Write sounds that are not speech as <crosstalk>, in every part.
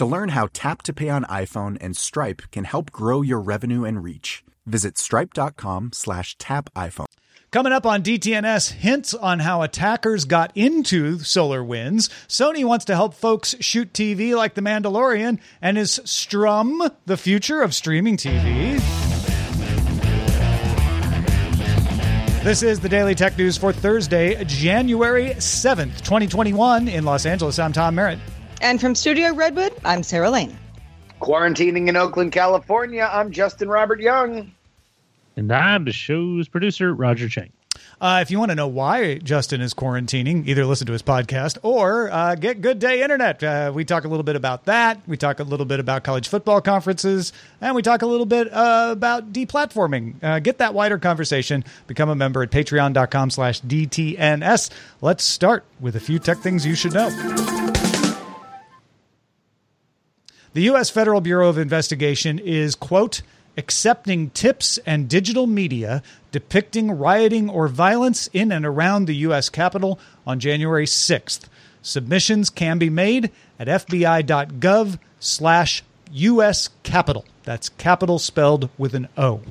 To learn how Tap to Pay on iPhone and Stripe can help grow your revenue and reach, visit stripe.com slash tap iPhone. Coming up on DTNS, hints on how attackers got into solar winds. Sony wants to help folks shoot TV like The Mandalorian, and is Struum the future of streaming TV? This is the Daily Tech News for Thursday, January 7th, 2021, in Los Angeles. I'm Tom Merritt. And from Studio Redwood, I'm Sarah Lane. Quarantining in Oakland, California, I'm Justin Robert Young. And I'm the show's producer, Roger Chang. Uh, if you want to know why Justin is quarantining, either listen to his podcast or uh, get Good Day Internet. Uh, we talk a little bit about that. We talk a little bit about college football conferences, and we talk a little bit uh, about deplatforming. Uh, get that wider conversation. Become a member at patreon.com slash DTNS. Let's start with a few tech things you should know. The U.S. Federal Bureau of Investigation is, quote, accepting tips and digital media depicting rioting or violence in and around the U.S. Capitol on January 6th. Submissions can be made at fbi.gov slash U.S. Capitol. That's capital spelled with an O.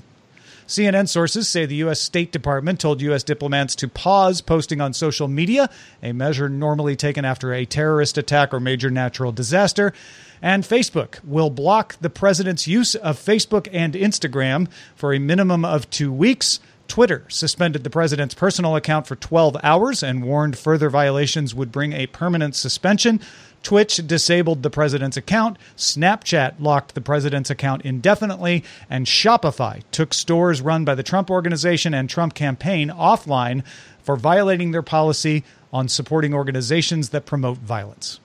CNN sources say the U.S. State Department told U.S. diplomats to pause posting on social media, a measure normally taken after a terrorist attack or major natural disaster. And Facebook will block the president's use of Facebook and Instagram for a minimum of two weeks. Twitter suspended the president's personal account for 12 hours and warned further violations would bring a permanent suspension. Twitch disabled the president's account, Snapchat locked the president's account indefinitely, and Shopify took stores run by the Trump Organization and Trump campaign offline for violating their policy on supporting organizations that promote violence.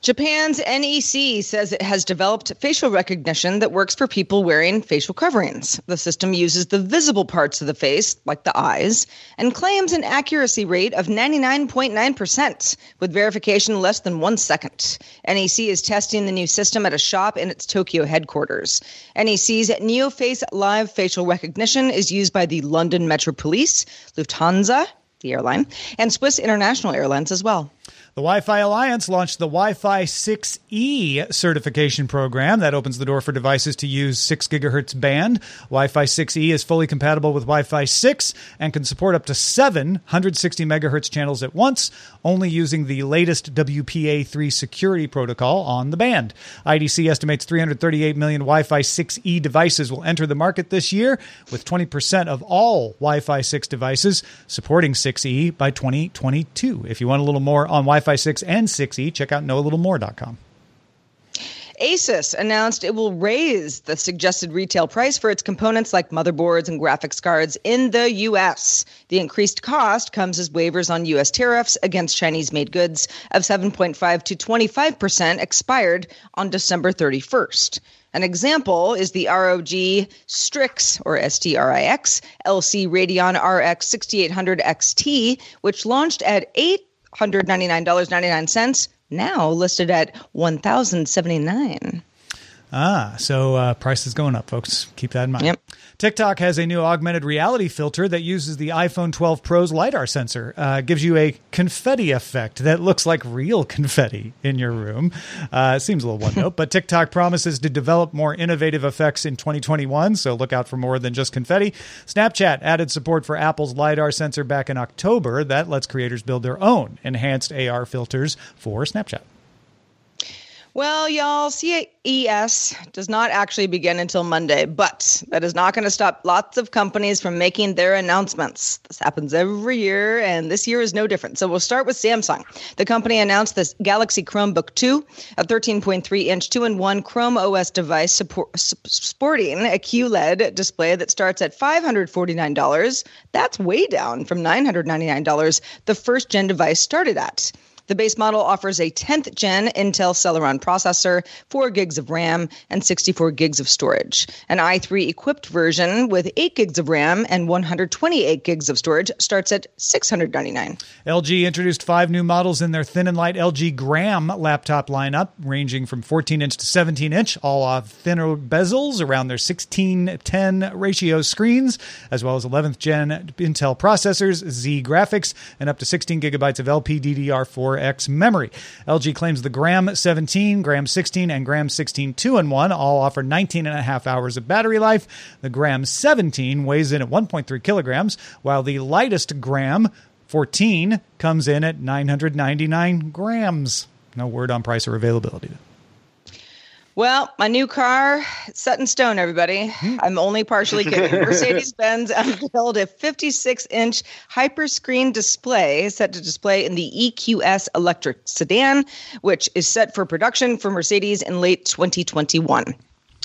Japan's NEC says it has developed facial recognition that works for people wearing facial coverings. The system uses the visible parts of the face, like the eyes, and claims an accuracy rate of 99.9%, with verification less than one second. NEC is testing the new system at a shop in its Tokyo headquarters. NEC's NeoFace Live facial recognition is used by the London Metro Police, Lufthansa, the airline, and Swiss International Airlines as well. The Wi Fi Alliance launched the Wi Fi 6E certification program that opens the door for devices to use 6 gigahertz band. Wi Fi 6E is fully compatible with Wi Fi 6 and can support up to seven 160 megahertz channels at once, only using the latest WPA 3 security protocol on the band. IDC estimates 338 million Wi Fi 6E devices will enter the market this year, with 20% of all Wi Fi 6 devices supporting 6E by 2022. If you want a little more on Wi Fi 6 and 6E, check out knowalittlemore.com. Asus announced it will raise the suggested retail price for its components like motherboards and graphics cards in the U.S. The increased cost comes as waivers on U.S. tariffs against Chinese made goods of 7.5 to 25% expired on December 31st. An example is the ROG Strix or STRIX LC Radeon RX 6800 XT, which launched at $899.99 now listed at 1079 Ah, so uh, price is going up, folks. Keep that in mind. Yep. TikTok has a new augmented reality filter that uses the iPhone 12 Pro's LiDAR sensor. Uh, gives you a confetti effect that looks like real <laughs> confetti in your room. Uh, seems a little one note, <laughs> but TikTok promises to develop more innovative effects in 2021, so look out for more than just confetti. Snapchat added support for Apple's LiDAR sensor back in October that lets creators build their own enhanced AR filters for Snapchat. Well, y'all, CES does not actually begin until Monday, but that is not going to stop lots of companies from making their announcements. This happens every year, and this year is no different. So we'll start with Samsung. The company announced this Galaxy Chromebook 2, a 13.3 inch 2 in 1 Chrome OS device support, sporting a QLED display that starts at $549. That's way down from $999 the first gen device started at. The base model offers a 10th gen Intel Celeron processor, 4 gigs of RAM, and 64 gigs of storage. An i3 equipped version with 8 gigs of RAM and 128 gigs of storage starts at 699. LG introduced five new models in their thin and light LG Gram laptop lineup, ranging from 14 inch to 17 inch, all off thinner bezels around their 1610 ratio screens, as well as 11th gen Intel processors, Xe graphics, and up to 16 gigabytes of LPDDR4 4X memory. LG claims the Gram 17, Gram 16, and Gram 16 2 in 1 all offer 19 and a half hours of battery life. The Gram 17 weighs in at 1.3 kilograms, while the lightest Gram 14 comes in at 999 grams. No word on price or availability. Well, my new car, set in stone, everybody. Hmm. I'm only partially kidding. <laughs> Mercedes Benz unveiled a 56 inch hyperscreen display set to display in the EQS electric sedan, which is set for production for Mercedes in late 2021.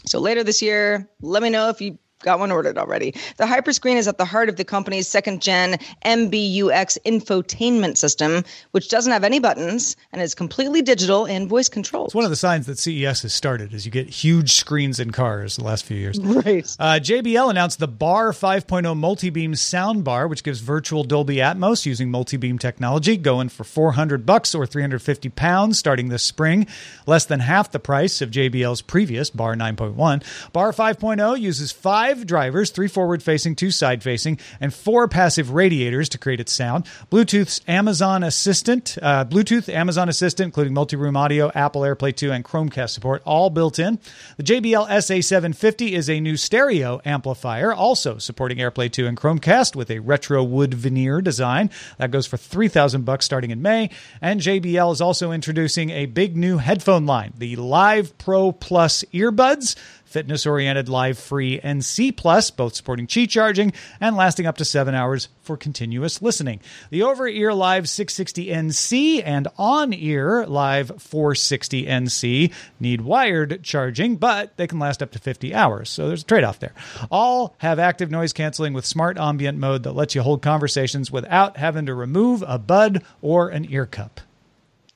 So later this year, let me know if you got one ordered already. The Hyperscreen is at the heart of the company's second gen MBUX infotainment system, which doesn't have any buttons and is completely digital and voice controlled. It's one of the signs that CES has started as you get huge screens in cars the last few years. <laughs> Right. Uh, JBL announced the Bar 5.0 multi-beam soundbar, which gives virtual Dolby Atmos using multi-beam technology, going for 400 bucks or 350 pounds starting this spring, less than half the price of JBL's previous Bar 9.1. Bar 5.0 uses five drivers, three forward facing, two side facing, and four passive radiators to create its sound. Bluetooth's Amazon Assistant, uh, Bluetooth Amazon Assistant, including multi room audio, Apple AirPlay 2, and Chromecast support, all built in. The JBL SA750 is a new stereo amplifier, also supporting AirPlay 2 and Chromecast with a retro wood veneer design. That goes for 3000 bucks starting in May. And JBL is also introducing a big new headphone line, the Live Pro Plus earbuds fitness oriented live free NC Plus, both supporting Qi charging and lasting up to seven hours for continuous listening. The over ear Live 660 NC and on ear Live 460 NC need wired charging, but they can last up to 50 hours. So there's a trade off there. All have active noise canceling with smart ambient mode that lets you hold conversations without having to remove a bud or an ear cup.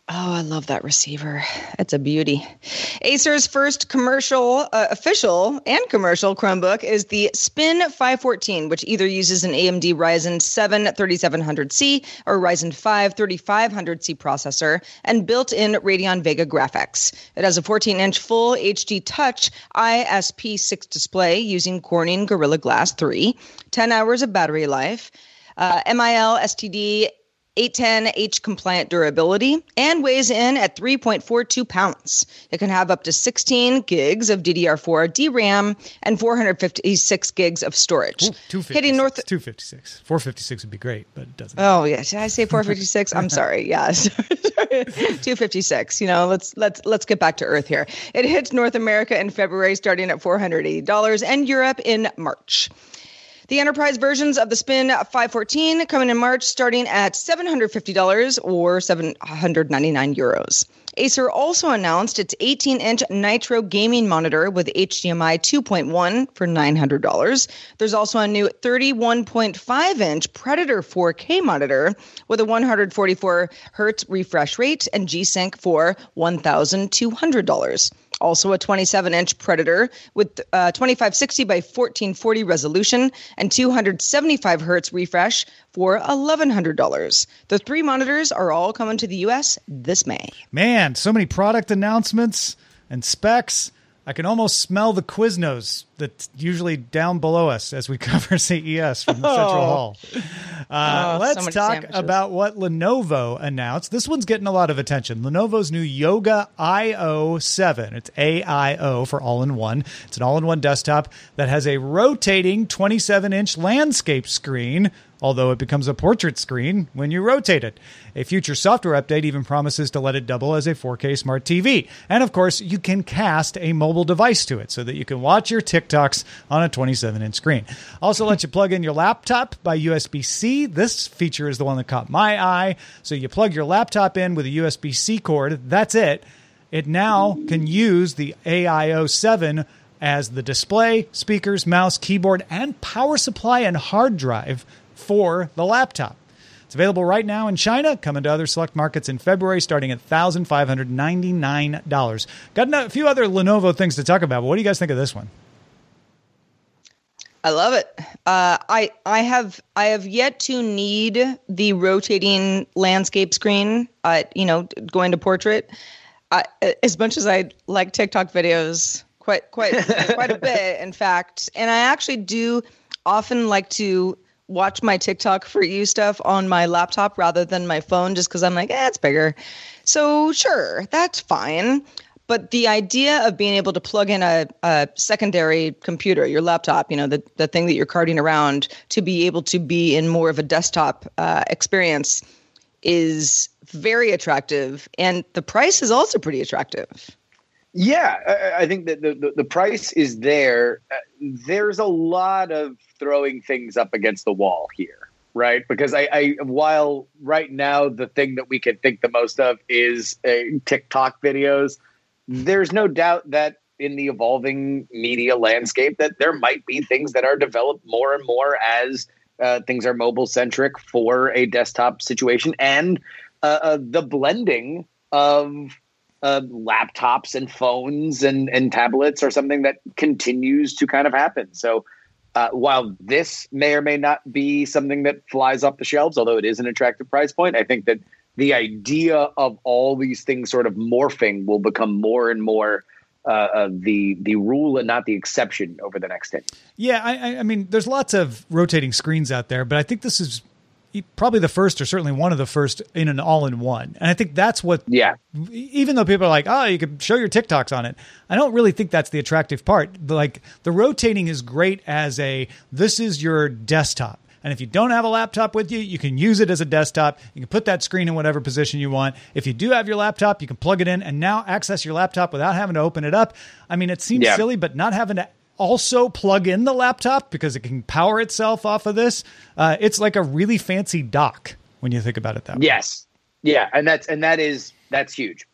Oh, I love that receiver. It's a beauty. Acer's first commercial, uh, official and commercial Chromebook is the Spin 514, which either uses an AMD Ryzen 7 3700C or Ryzen 5 3500C processor and built in Radeon Vega graphics. It has a 14 inch full HD touch ISP6 display using Corning Gorilla Glass 3, 10 hours of battery life. Uh, MIL STD 810H compliant durability and weighs in at 3.42 pounds. It can have up to 16 gigs of DDR4 DRAM and 456 gigs of storage. Ooh, Hitting North 256. 456 would be great, but it doesn't. Oh, yeah. Did I say 456? I'm <laughs> sorry. Yeah. <laughs> 256. You know, let's let's let's get back to earth here. It hits North America in February starting at $480 and Europe in March. The enterprise versions of the Spin 514 coming in March, starting at $750 or 799 euros. Acer also announced its 18 inch Nitro gaming monitor with HDMI 2.1 for $900. There's also a new 31.5 inch Predator 4K monitor with a 144 hertz refresh rate and G Sync for $1,200 also a 27 inch Predator with uh, 2560 by 1440 resolution and 275 hertz refresh for $1,100. The three monitors are all coming to the US this May. Man, so many product announcements and specs. I can almost smell the Quiznos that's usually down below us as we <laughs> cover CES from the Central Hall. Uh, Oh, let's so talk sandwiches. about what Lenovo announced. This one's getting a lot of attention. Lenovo's new Yoga IO 7. It's AIO for all in one. It's an all in one desktop that has a rotating 27 inch landscape screen although it becomes a portrait screen when you rotate it. A future software update even promises to let it double as a 4K smart TV. And of course, you can cast a mobile device to it so that you can watch your TikToks on a 27 inch screen. Also, lets you plug in your laptop by USB C. This feature is the one that caught my eye. So you plug your laptop in with a USB C cord, that's it. It now can use the AIO 7 as the display, speakers, mouse, keyboard, and power supply and hard drive for the laptop. It's available right now in China, coming to other select markets in February, starting at $1,599. Got a few other Lenovo things to talk about, but what do you guys think of this one? I love it. Uh, I I have I have yet to need the rotating landscape screen. Uh, you know, going to portrait. I, as much as I like TikTok videos, quite quite quite a <laughs> bit, in fact, and I actually do often like to watch my TikTok for you stuff on my laptop rather than my phone, just because I'm like, eh, it's bigger. So sure, that's fine. But the idea of being able to plug in a, a secondary computer, your laptop, you know, the, the thing that you're carting around, to be able to be in more of a desktop uh, experience is very attractive. And the price is also pretty attractive. Yeah, I, think that the, the, the price is there. Uh, there's a lot of throwing things up against the wall here, right? Because I, I while right now the thing that we can think the most of is uh, TikTok videos, there's no doubt that in the evolving media landscape that there might be things that are developed more and more as uh, things are mobile centric for a desktop situation and uh, uh, the blending of uh, laptops and phones and, and tablets are something that continues to kind of happen. So uh, while this may or may not be something that flies off the shelves, although it is an attractive price point, I think that the idea of all these things sort of morphing will become more and more uh, the the rule and not the exception over the next 10. Yeah, I, I- mean, there's lots of rotating screens out there, but I think this is probably the first, or certainly one of the first, in an all-in-one. And I think that's what Yeah. even though people are like, oh, you could show your TikToks on it, I don't really think that's the attractive part. Like the rotating is great as a this is your desktop. And if you don't have a laptop with you, you can use it as a desktop. You can put that screen in whatever position you want. If you do have your laptop, you can plug it in and now access your laptop without having to open it up. I mean, it seems Yeah. silly, but not having to also plug in the laptop because it can power itself off of this, uh, it's like a really fancy dock when you think about it that way. Yes. Yeah, and that's and that is that's huge.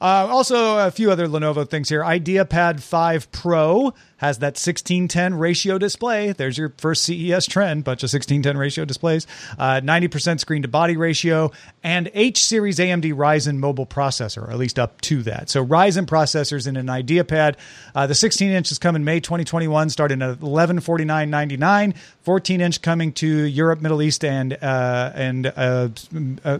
Uh, also, a few other Lenovo things here. IdeaPad 5 Pro has that 1610 ratio display. There's your first CES trend, bunch of 1610 ratio displays. Uh, 90% screen to body ratio, and H series AMD Ryzen mobile processor, or at least up to that. So Ryzen processors in an IdeaPad. Uh, the 16 inch is coming May 2021, starting at 1149.99. 14 inch coming to Europe, Middle East, and uh, and uh, uh,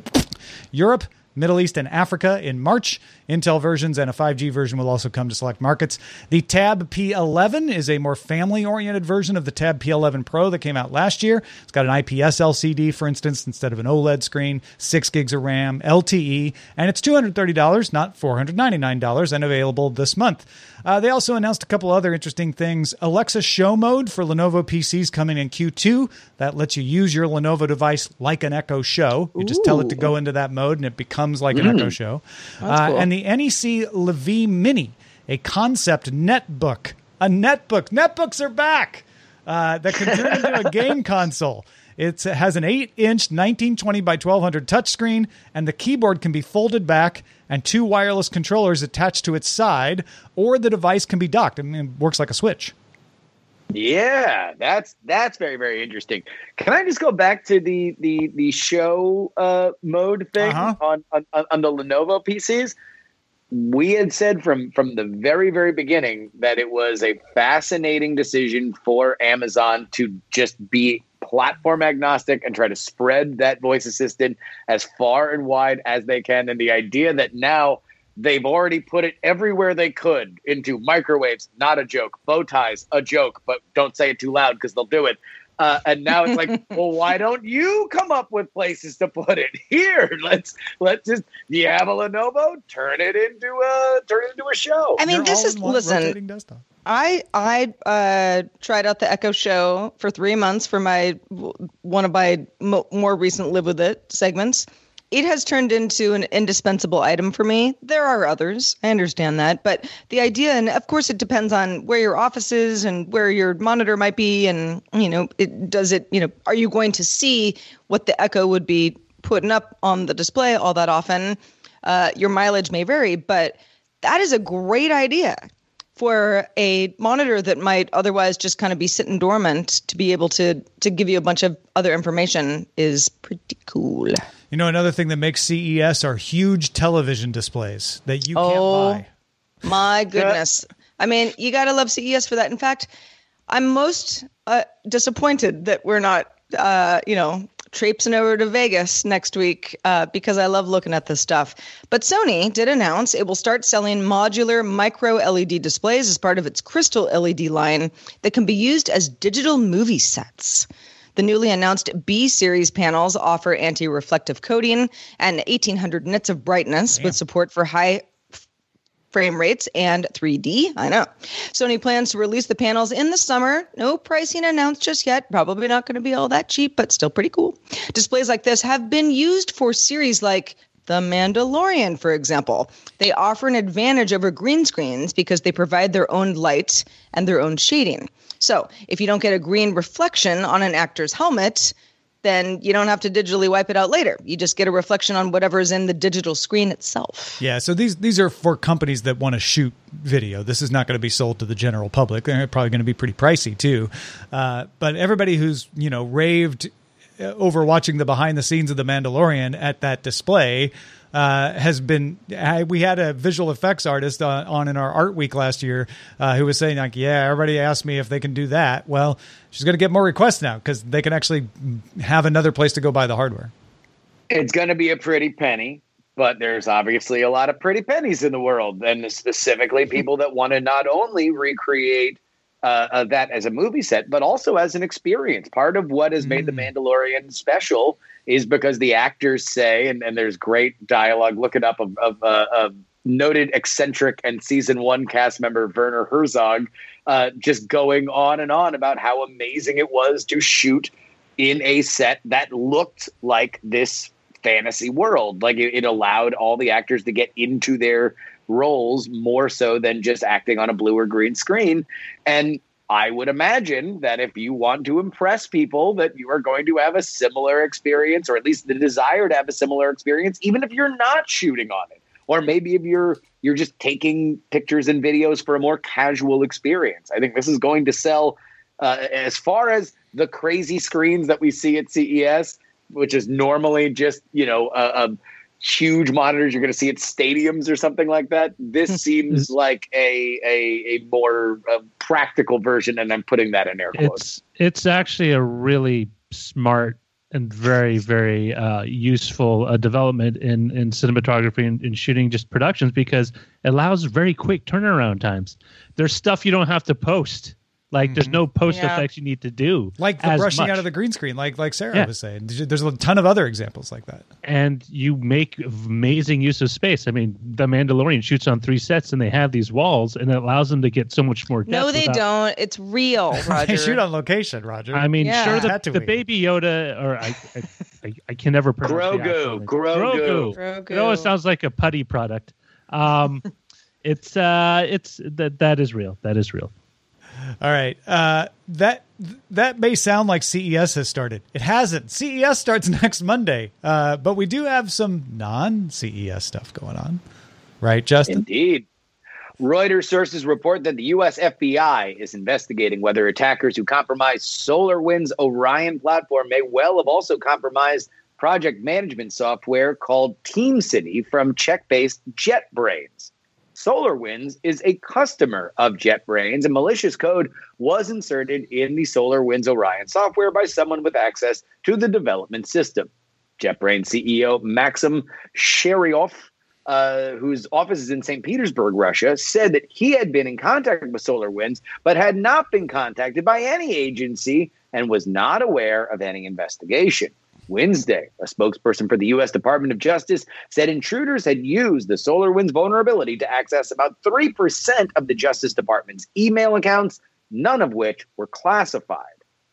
Europe. Middle East and Africa in March. Intel versions and a 5G version will also come to select markets. The Tab P11 is a more family oriented version of the Tab P11 Pro that came out last year. It's got an IPS LCD, for instance, instead of an OLED screen, 6 gigs of RAM, LTE, and it's $230, not $499, and available this month. Uh, they also announced a couple other interesting things. Alexa Show Mode for Lenovo PCs coming in Q2. That lets you use your Lenovo device like an Echo Show. You just tell it to go into that mode and it becomes like an Echo Show. Uh, cool. And the NEC LaVie Mini, a concept netbook. A netbook. Netbooks are back. Uh, that can turn into a <laughs> game console. It's, it has an 8 inch 1920 by 1200 touchscreen, and the keyboard can be folded back and two wireless controllers attached to its side, or the device can be docked. I mean, it works like a switch. Yeah, that's that's very very interesting. Can I just go back to the the the show uh, mode thing Uh-huh. on, on on the Lenovo PCs? We had said from from the very very beginning that it was a fascinating decision for Amazon to just be platform agnostic and try to spread that voice assistant as far and wide as they can. And the idea that now They've already put it everywhere they could into microwaves, not a joke. Bow ties, a joke, but don't say it too loud because they'll do it. Uh, and now it's like, <laughs> well, why don't you come up with places to put it? <laughs> Here, let's let's just. Do you have a Lenovo? Turn it into a turn it into a show. I mean, They're this is listen. I I uh, tried out the Echo Show for three months for my one of my mo- more recent live with it segments. It has turned into an indispensable item for me. There are others, I understand that, but the idea, and of course, it depends on where your office is and where your monitor might be, and you know, it does it. You know, are you going to see what the Echo would be putting up on the display all that often? Uh, your mileage may vary, but that is a great idea for a monitor that might otherwise just kind of be sitting dormant to be able to to give you a bunch of other information is pretty cool. You know, another thing that makes CES are huge television displays that you Oh. can't buy. My goodness. I mean, you got to love CES for that. In fact, I'm most uh, disappointed that we're not, uh, you know, traipsing over to Vegas next week uh, because I love looking at this stuff. But Sony did announce it will start selling modular micro LED displays as part of its Crystal LED line that can be used as digital movie sets. The newly announced B series panels offer anti reflective coating and 1800 nits of brightness with support for high frame rates and 3D. I know. Sony plans to release the panels in the summer. No pricing announced just yet. Probably not going to be all that cheap, but still pretty cool. Displays like this have been used for series like The Mandalorian, for example. They offer an advantage over green screens because they provide their own light and their own shading. So, if you don't get a green reflection on an actor's helmet, then you don't have to digitally wipe it out later. You just get a reflection on whatever is in the digital screen itself. Yeah, so these these are for companies that want to shoot video. This is not going to be sold to the general public. They're probably going to be pretty pricey too. Uh, but everybody who's you know raved uh, over watching the behind the scenes of the Mandalorian at that display uh, has been. We had a visual effects artist on, on in our art week last year uh, who was saying like, yeah, everybody asked me if they can do that. Well, she's going to get more requests now because they can actually have another place to go buy the hardware. It's going to be a pretty penny, but there's obviously a lot of pretty pennies in the world, and specifically people that want to not only recreate uh, uh, that as a movie set, but also as an experience. Part of what has made The Mandalorian special is because the actors say, and, and there's great dialogue. Look it up of, of, uh, of noted eccentric and season one cast member Werner Herzog, uh, just going on and on about how amazing it was to shoot in a set that looked like this fantasy world. Like it, it allowed all the actors to get into their roles more so than just acting on a blue or green screen. And I would imagine that if you want to impress people, that you are going to have a similar experience, or at least the desire to have a similar experience, even if you're not shooting on it. Or maybe if you're you're just taking pictures and videos for a more casual experience. I think this is going to sell uh, as far as the crazy screens that we see at CES, which is normally just you know a, a huge monitors you're going to see at stadiums or something like that. This seems like a a, a more uh, practical version, and I'm putting that in air quotes. It's it's actually a really smart and very very uh, useful uh, development in in cinematography and in shooting just productions because it allows very quick turnaround times. There's stuff you don't have to post. Like there's no post Yeah. effects you need to do. like the as brushing much. out of the green screen, like like Sarah Yeah. was saying. There's a ton of other examples like that. and you make amazing use of space. I mean, the Mandalorian shoots on three sets, and they have these walls, and it allows them to get so much more. Depth No, they without- don't. It's real, <laughs> Roger. They shoot on location, Roger. I mean, Yeah. sure, the, the baby Yoda, or I, I, I, I can never pronounce the Grogu. Grogu. Grogu. It always sounds like a putty product. Um, <laughs> it's uh, it's that that is real. That is real. All right. Uh, that that may sound like CES has started. It hasn't. CES starts <laughs> next Monday, uh, but we do have some non-CES stuff going on, right, Justin? Indeed. Reuters sources report that the U.S. FBI is investigating whether attackers who compromised SolarWinds Orion platform may well have also compromised project management software called TeamCity from Czech-based JetBrains. SolarWinds is a customer of JetBrains, and malicious code was inserted in the SolarWinds Orion software by someone with access to the development system. JetBrains CEO Maxim Shafirov uh, whose office is in St. Petersburg, Russia, said that he had been in contact with SolarWinds, but had not been contacted by any agency and was not aware of any investigation. Wednesday, a spokesperson for the U.S. Department of Justice said intruders had used the SolarWinds vulnerability to access about 3% of the Justice Department's email accounts, none of which were classified.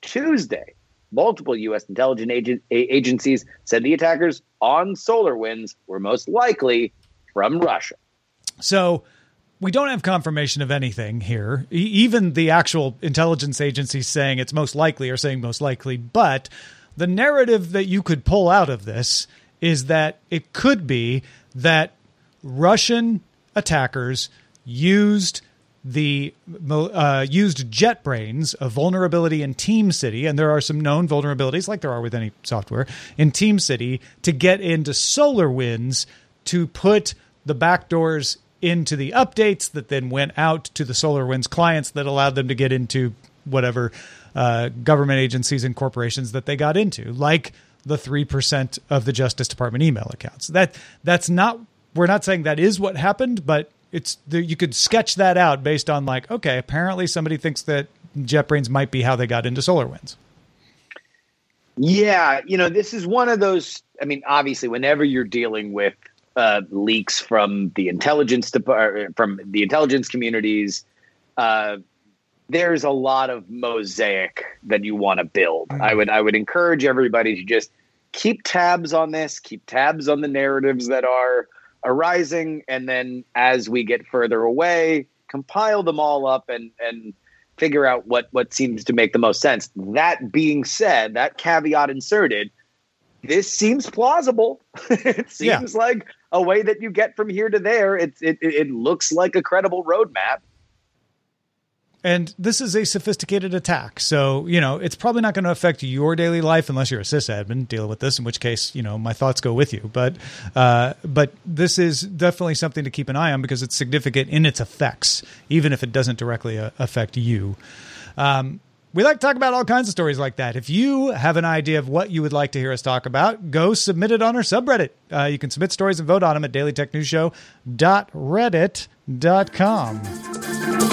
Tuesday, multiple U.S. intelligence agencies said the attackers on SolarWinds were most likely from Russia. So we don't have confirmation of anything here. E- even the actual intelligence agencies saying it's most likely are saying most likely, but the narrative that you could pull out of this is that it could be that Russian attackers used the uh, used JetBrains, a vulnerability in TeamCity, and there are some known vulnerabilities, like there are with any software, in TeamCity, to get into SolarWinds to put the backdoors into the updates that then went out to the SolarWinds clients that allowed them to get into whatever uh, government agencies and corporations that they got into, like the three percent of the Justice Department email accounts. That that's not. We're not saying that is what happened, but it's you could sketch that out based on like, okay, apparently somebody thinks that JetBrains might be how they got into SolarWinds. Yeah, you know, this is one of those. I mean, obviously, whenever you're dealing with uh, leaks from the intelligence department, from the intelligence communities, uh, there's a lot of mosaic that you want to build. Mm-hmm. I would I would encourage everybody to just keep tabs on this, keep tabs on the narratives that are arising, and then as we get further away, compile them all up and and figure out what what seems to make the most sense. That being said, that caveat inserted, this seems plausible. <laughs> it seems yeah. like a way that you get from here to there. It, it it looks like a credible roadmap. And this is a sophisticated attack. So, you know, it's probably not going to affect your daily life unless you're a sysadmin dealing with this, in which case, you know, my thoughts go with you. But, uh, but this is definitely something to keep an eye on because it's significant in its effects, even if it doesn't directly uh, affect you. Um, we like to talk about all kinds of stories like that. If you have an idea of what you would like to hear us talk about, go submit it on our subreddit. Uh, you can submit stories and vote on them at dailytechnewsshow.reddit.com.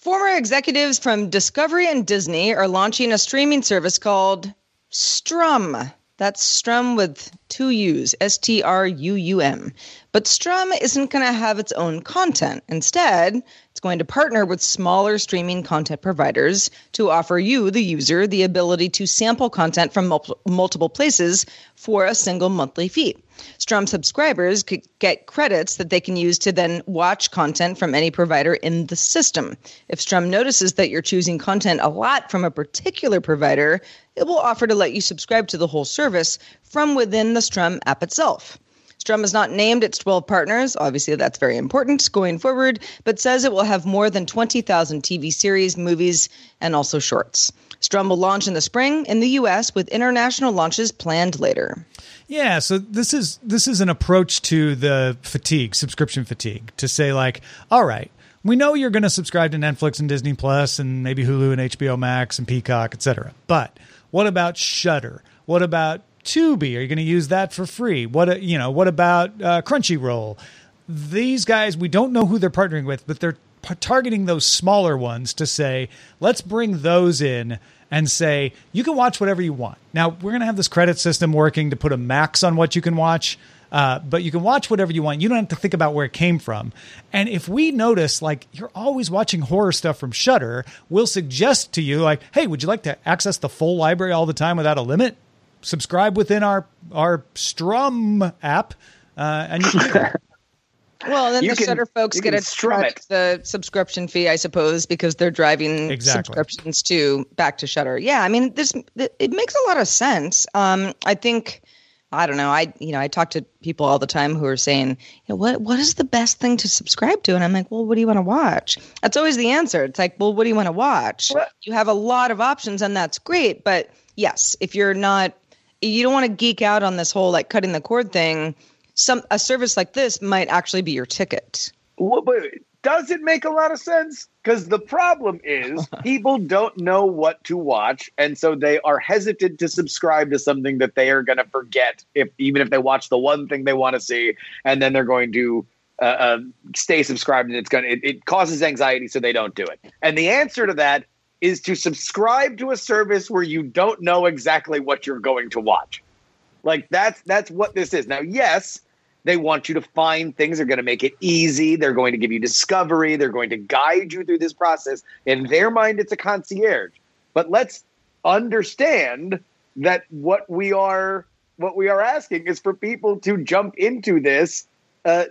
Former executives from Discovery and Disney are launching a streaming service called Struum. That's Struum with two U's, S T R U U M. But Struum isn't going to have its own content. Instead, it's going to partner with smaller streaming content providers to offer you, the user, the ability to sample content from mul- multiple places for a single monthly fee. Struum subscribers could get credits that they can use to then watch content from any provider in the system. If Struum notices that you're choosing content a lot from a particular provider, it will offer to let you subscribe to the whole service from within the Strum app itself. Struum has not named its 12 partners. Obviously, that's very important going forward, but says it will have more than 20,000 TV series, movies, and also shorts. Struum will launch in the spring in the US with international launches planned later. Yeah, so this is this is an approach to the fatigue, subscription fatigue, to say like, all right, we know you're going to subscribe to Netflix and Disney Plus and maybe Hulu and HBO Max and Peacock, etc. But what about Shudder? What about Tubi? Are you going to use that for free? What you know? What about uh, Crunchyroll? These guys, we don't know who they're partnering with, but they're targeting those smaller ones to say, let's bring those in and say you can watch whatever you want. Now we're going to have this credit system working to put a max on what you can watch. Uh, but you can watch whatever you want. You don't have to think about where it came from. And if we notice, like you're always watching horror stuff from Shudder, we'll suggest to you, like, hey, would you like to access the full library all the time without a limit? Subscribe within our our Struum app, uh, and you can. <laughs> Well, then You the can- Shudder folks get can to strum the subscription fee, I suppose, because they're driving Exactly. subscriptions to back to Shudder. Yeah, I mean, this it makes a lot of sense. Um, I think I don't know. I you know I talk to people all the time who are saying, you know, what what is the best thing to subscribe to? And I'm like, well, what do you want to watch? That's always the answer. It's like, well, what do you want to watch? Well- You have a lot of options, and that's great. But yes, if you're not, you don't want to geek out on this whole like cutting the cord thing. Some a service like this might actually be your ticket. Well, but does it make a lot of sense? Because the problem is <laughs> people don't know what to watch, and so they are hesitant to subscribe to something that they are going to forget. If even if they watch the one thing they want to see, and then they're going to uh, uh, stay subscribed, and it's going to it, it causes anxiety, so they don't do it. And the answer to that is to subscribe to a service where you don't know exactly what you're going to watch. Like that's that's what this is. Now, yes, they want you to find things. They're going to make it easy. They're going to give you discovery. They're going to guide you through this process. In their mind, it's a concierge. But let's understand that what we are what we are asking is for people to jump into this. Uh,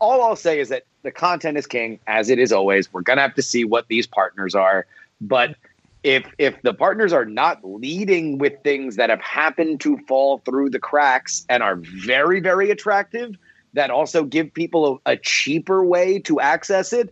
all I'll say is that the content is king, as it is always. We're going to have to see what these partners are, but if if the partners are not leading with things that have happened to fall through the cracks and are very very attractive that also give people a, a cheaper way to access it,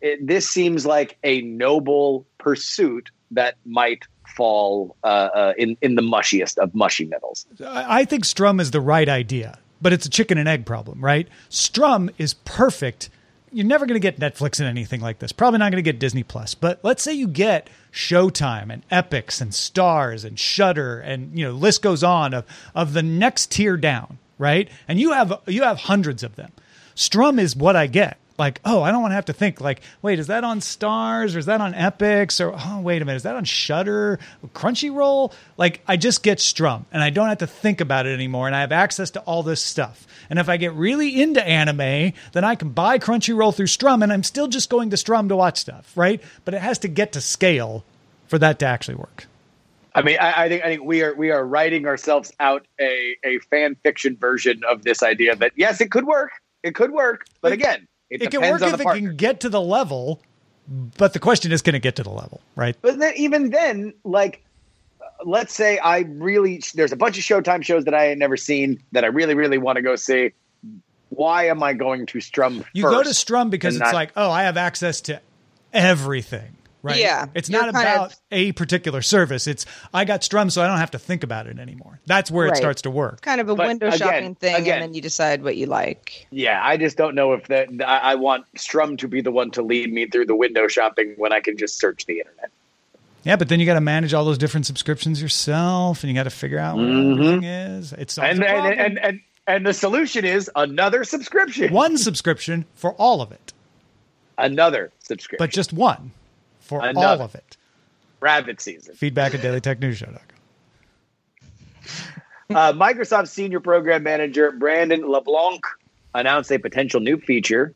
it this seems like a noble pursuit that might fall uh, uh, in in the mushiest of mushy middles I I think Struum is the right idea, but it's a chicken and egg problem, right? Struum is perfect. You're never going to get Netflix and anything like this. Probably not going to get Disney Plus. But let's say you get Showtime and Epix and Starz and Shudder and you know list goes on of of the next tier down, right? And you have you have hundreds of them. Struum is what I get. Like, oh, I don't want to have to think like, wait, is that on Starz or is that on Epix or oh, wait a minute, is that on Shudder, Crunchyroll? Like, I just get Struum and I don't have to think about it anymore, and I have access to all this stuff. And if I get really into anime, then I can buy Crunchyroll through Struum, and I'm still just going to Struum to watch stuff, right? But it has to get to scale for that to actually work. I mean, I, I think I think we are we are writing ourselves out a a fan fiction version of this idea that yes, it could work, it could work, but It- again, it, It can work if it partner. can get to the level, but the question is, can it get to the level, right? But then, even then, like, let's say I really there's a bunch of Showtime shows that I had never seen that I really really want to go see. Why am I going to Struum? You first go to Struum because it's not- like, oh, I have access to everything. Right. Yeah, It's not about of- a particular service. It's I got Struum, so I don't have to think about it anymore. That's where it starts to work. Kind of a But window again- shopping thing, again- and then you decide what you like. Yeah, I just don't know if that. I, I want Struum to be the one to lead me through the window shopping when I can just search the internet. Yeah, but then you got to manage all those different subscriptions yourself, and you got to figure out what everything is. It's And and, and and and the solution is another subscription. one subscription for all of it, Another subscription. but just one for all of it. rabbit season. Feedback at dailytechnewsshow.com. <laughs> Uh, Microsoft Senior Program Manager Brandon LeBlanc announced a potential new feature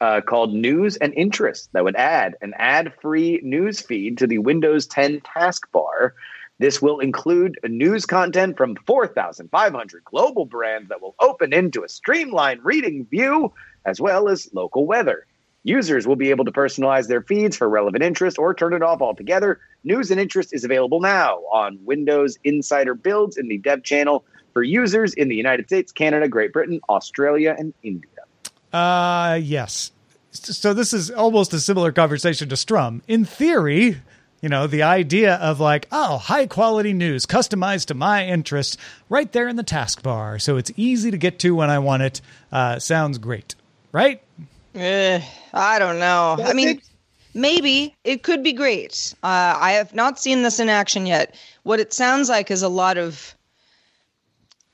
uh, called News and Interest that would add an ad free news feed to the Windows 10 taskbar. This will include news content from 4,500 global brands that will open into a streamlined reading view, as well as local weather. Users will be able to personalize their feeds for relevant interest or turn it off altogether. News and interest is available now on Windows Insider Builds in the dev channel for users in the United States, Canada, Great Britain, Australia, and India. Uh, yes. So this is almost a similar conversation to Struum. In theory, you know, the idea of like, oh, high quality news customized to my interest right there in the taskbar. So it's easy to get to when I want it. Uh, sounds great, right? Eh, I don't know. I mean, maybe it could be great. Uh, I have not seen this in action yet. What it sounds like is a lot of,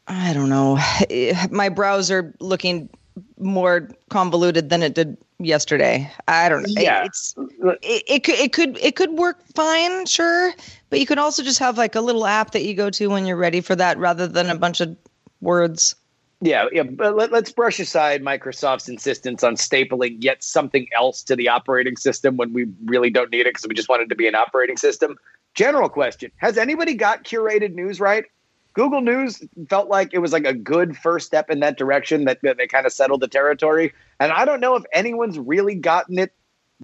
I don't know, <sighs> my browser looking more convoluted than it did yesterday. I don't know. Yeah. It's it, it could it could it could work fine, sure, but you could also just have like a little app that you go to when you're ready for that, rather than a bunch of words. Yeah, yeah, but let, us brush aside Microsoft's insistence on stapling yet something else to the operating system when we really don't need it because we just want it to be an operating system. General question: Has anybody got curated news right? Google News felt like it was like a good first step in that direction that, that they kind of settled the territory. And I don't know if anyone's really gotten it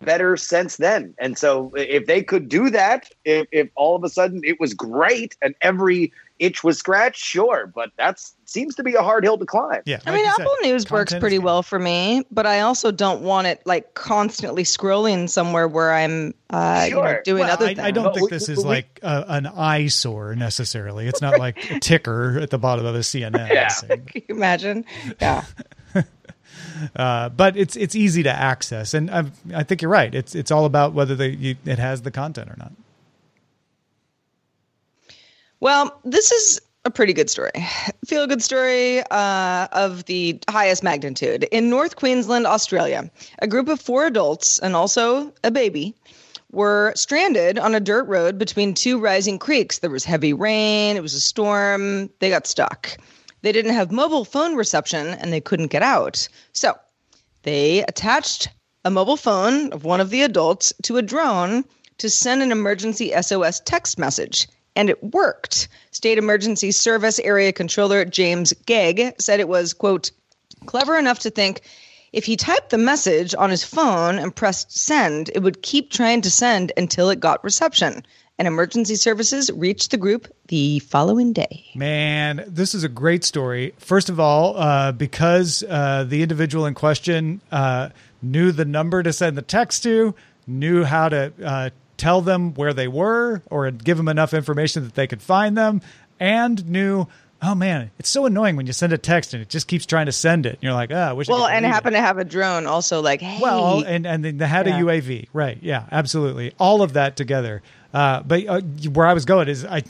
better since then. And so if they could do that, if, if all of a sudden it was great and every itch was scratched, sure. But that seems to be a hard hill to climb. Yeah. I mean, Apple said, News works pretty is- well for me, but I also don't want it like constantly scrolling somewhere where I'm uh, you know, doing Well, other I, things. I don't But think we- this we- is we- like a, an eyesore necessarily. It's not like a ticker at the bottom of a CNN. Yeah. saying- <laughs> Can you imagine? Yeah. <laughs> uh, but it's it's easy to access, and I, I think you're right. It's it's all about whether the, you, it has the content or not. Well, this is a pretty good story. Feel good story uh, of the highest magnitude. In North Queensland, Australia, a group of four adults and also a baby were stranded on a dirt road between two rising creeks. There was heavy rain, it was a storm, they got stuck. They didn't have mobile phone reception and they couldn't get out. So they attached a mobile phone of one of the adults to a drone to send an emergency SOS text message. And it worked. State Emergency Service Area Controller James Gegg said it was, quote, clever enough to think if he typed the message on his phone and pressed send, it would keep trying to send until it got reception. And emergency services reached the group the following day. Man, this is a great story. First of all, uh, because uh, the individual in question uh, knew the number to send the text to, knew how to uh, tell them where they were or give them enough information that they could find them, and knew, oh man, it's so annoying when you send a text and it just keeps trying to send it. And you're like, ah, I wish I Well, could and delete it." happened to have a drone also like, hey. Well, and and they had Yeah. a UAV, right? Yeah, absolutely. All of that together. Uh, but uh, where I was going is I.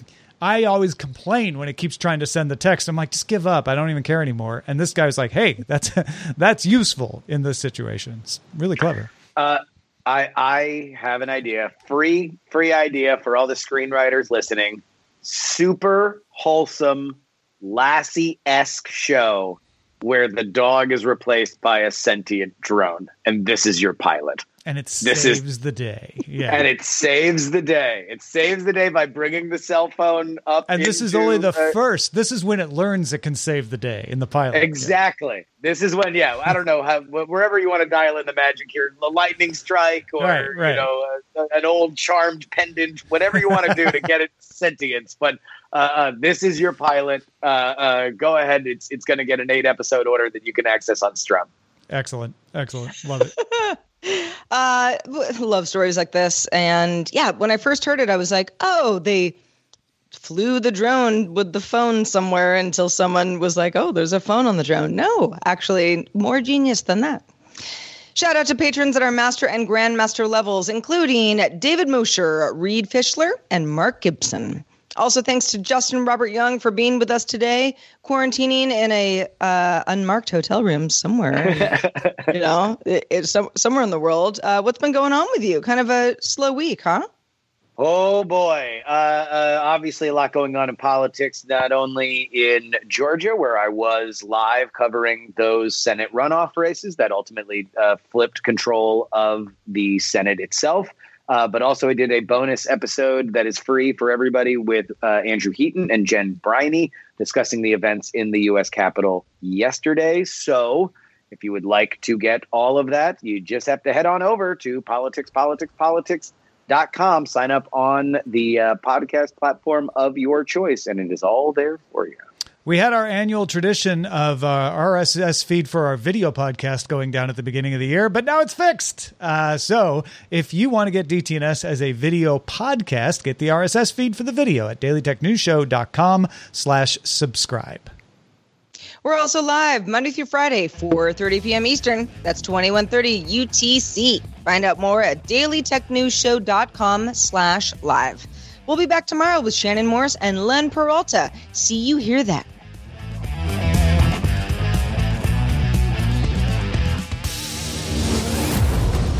I always complain when it keeps trying to send the text. I'm like, just give up. I don't even care anymore. And this guy was like, hey, that's <laughs> that's useful in this situation. It's really clever. Uh, I I have an idea. Free free idea for all the screenwriters listening. Super wholesome Lassie esque show where the dog is replaced by a sentient drone, and this is your pilot. And it This is- saves the day. Yeah. And it saves the day. It saves the day by bringing the cell phone up. And this is only the uh, first. This is when it learns it can save the day in the pilot. Exactly. This is when, yeah, I don't know how wherever you want to dial in the magic here, the lightning strike or Right, right. you know uh, an old charmed pendant, whatever you want to do to get it <laughs> sentience. But uh, uh, this is your pilot. Uh, uh, go ahead. It's it's going to get an eight episode order that you can access on Struum. Excellent. Excellent. Love it. <laughs> Uh, love stories like this. And yeah, when I first heard it, I was like, oh, they flew the drone with the phone somewhere until someone was like, oh, there's a phone on the drone. No, actually, more genius than that. Shout out to patrons at our master and grandmaster levels, including David Mosher, Reed Fischler, and Mark Gibson. Also, thanks to Justin Robert Young for being with us today, quarantining in a uh, unmarked hotel room somewhere. you know, <laughs> it, it's some, somewhere in the world. Uh, what's been going on with you? Kind of a slow week, huh? Oh boy. Uh, uh, obviously, a lot going on in politics, not only in Georgia, where I was live covering those Senate runoff races that ultimately uh, flipped control of the Senate itself, uh, but also I did a bonus episode that is free for everybody with uh, Andrew Heaton and Jen Briney discussing the events in the U.S. Capitol yesterday. So, if you would like to get all of that, you just have to head on over to politics, politics, politics dot com. Sign up on the uh, podcast platform of your choice, and it is all there for you. We had our annual tradition of uh, RSS feed for our video podcast going down at the beginning of the year, but now it's fixed. Uh, so if you want to get DTNS as a video podcast, get the RSS feed for the video at dailytechnewsshow.com slash subscribe. We're also live Monday through Friday, 4.30 p.m. Eastern. That's 2130 UTC. Find out more at dailytechnewsshow.com slash live. We'll be back tomorrow with Shannon Morris and Len Peralta. See you hear that.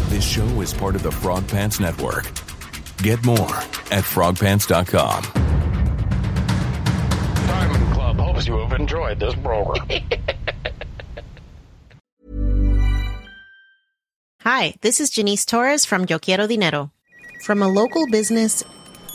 This show is part of the Frog Pants Network. Get more at frogpants.com. Diamond Club hopes you have enjoyed this program. <laughs> Hi, this is Janice Torres from Yo Quiero Dinero. From a local business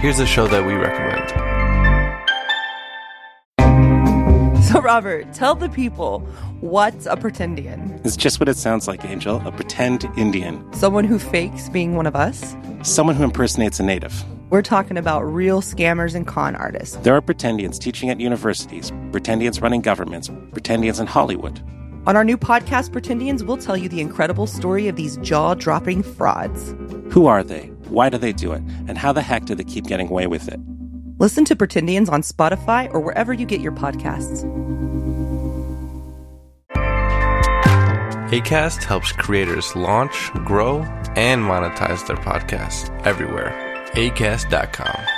Here's a show that we recommend. So, Robert, tell the people what's a pretendian? It's just what it sounds like, Angel a pretend Indian. Someone who fakes being one of us? Someone who impersonates a native. We're talking about real scammers and con artists. There are pretendians teaching at universities, pretendians running governments, pretendians in Hollywood. On our new podcast, Pretendians, we'll tell you the incredible story of these jaw dropping frauds. Who are they? Why do they do it? And how the heck do they keep getting away with it? Listen to Pretendians on Spotify or wherever you get your podcasts. ACAST helps creators launch, grow, and monetize their podcasts everywhere. ACAST.com.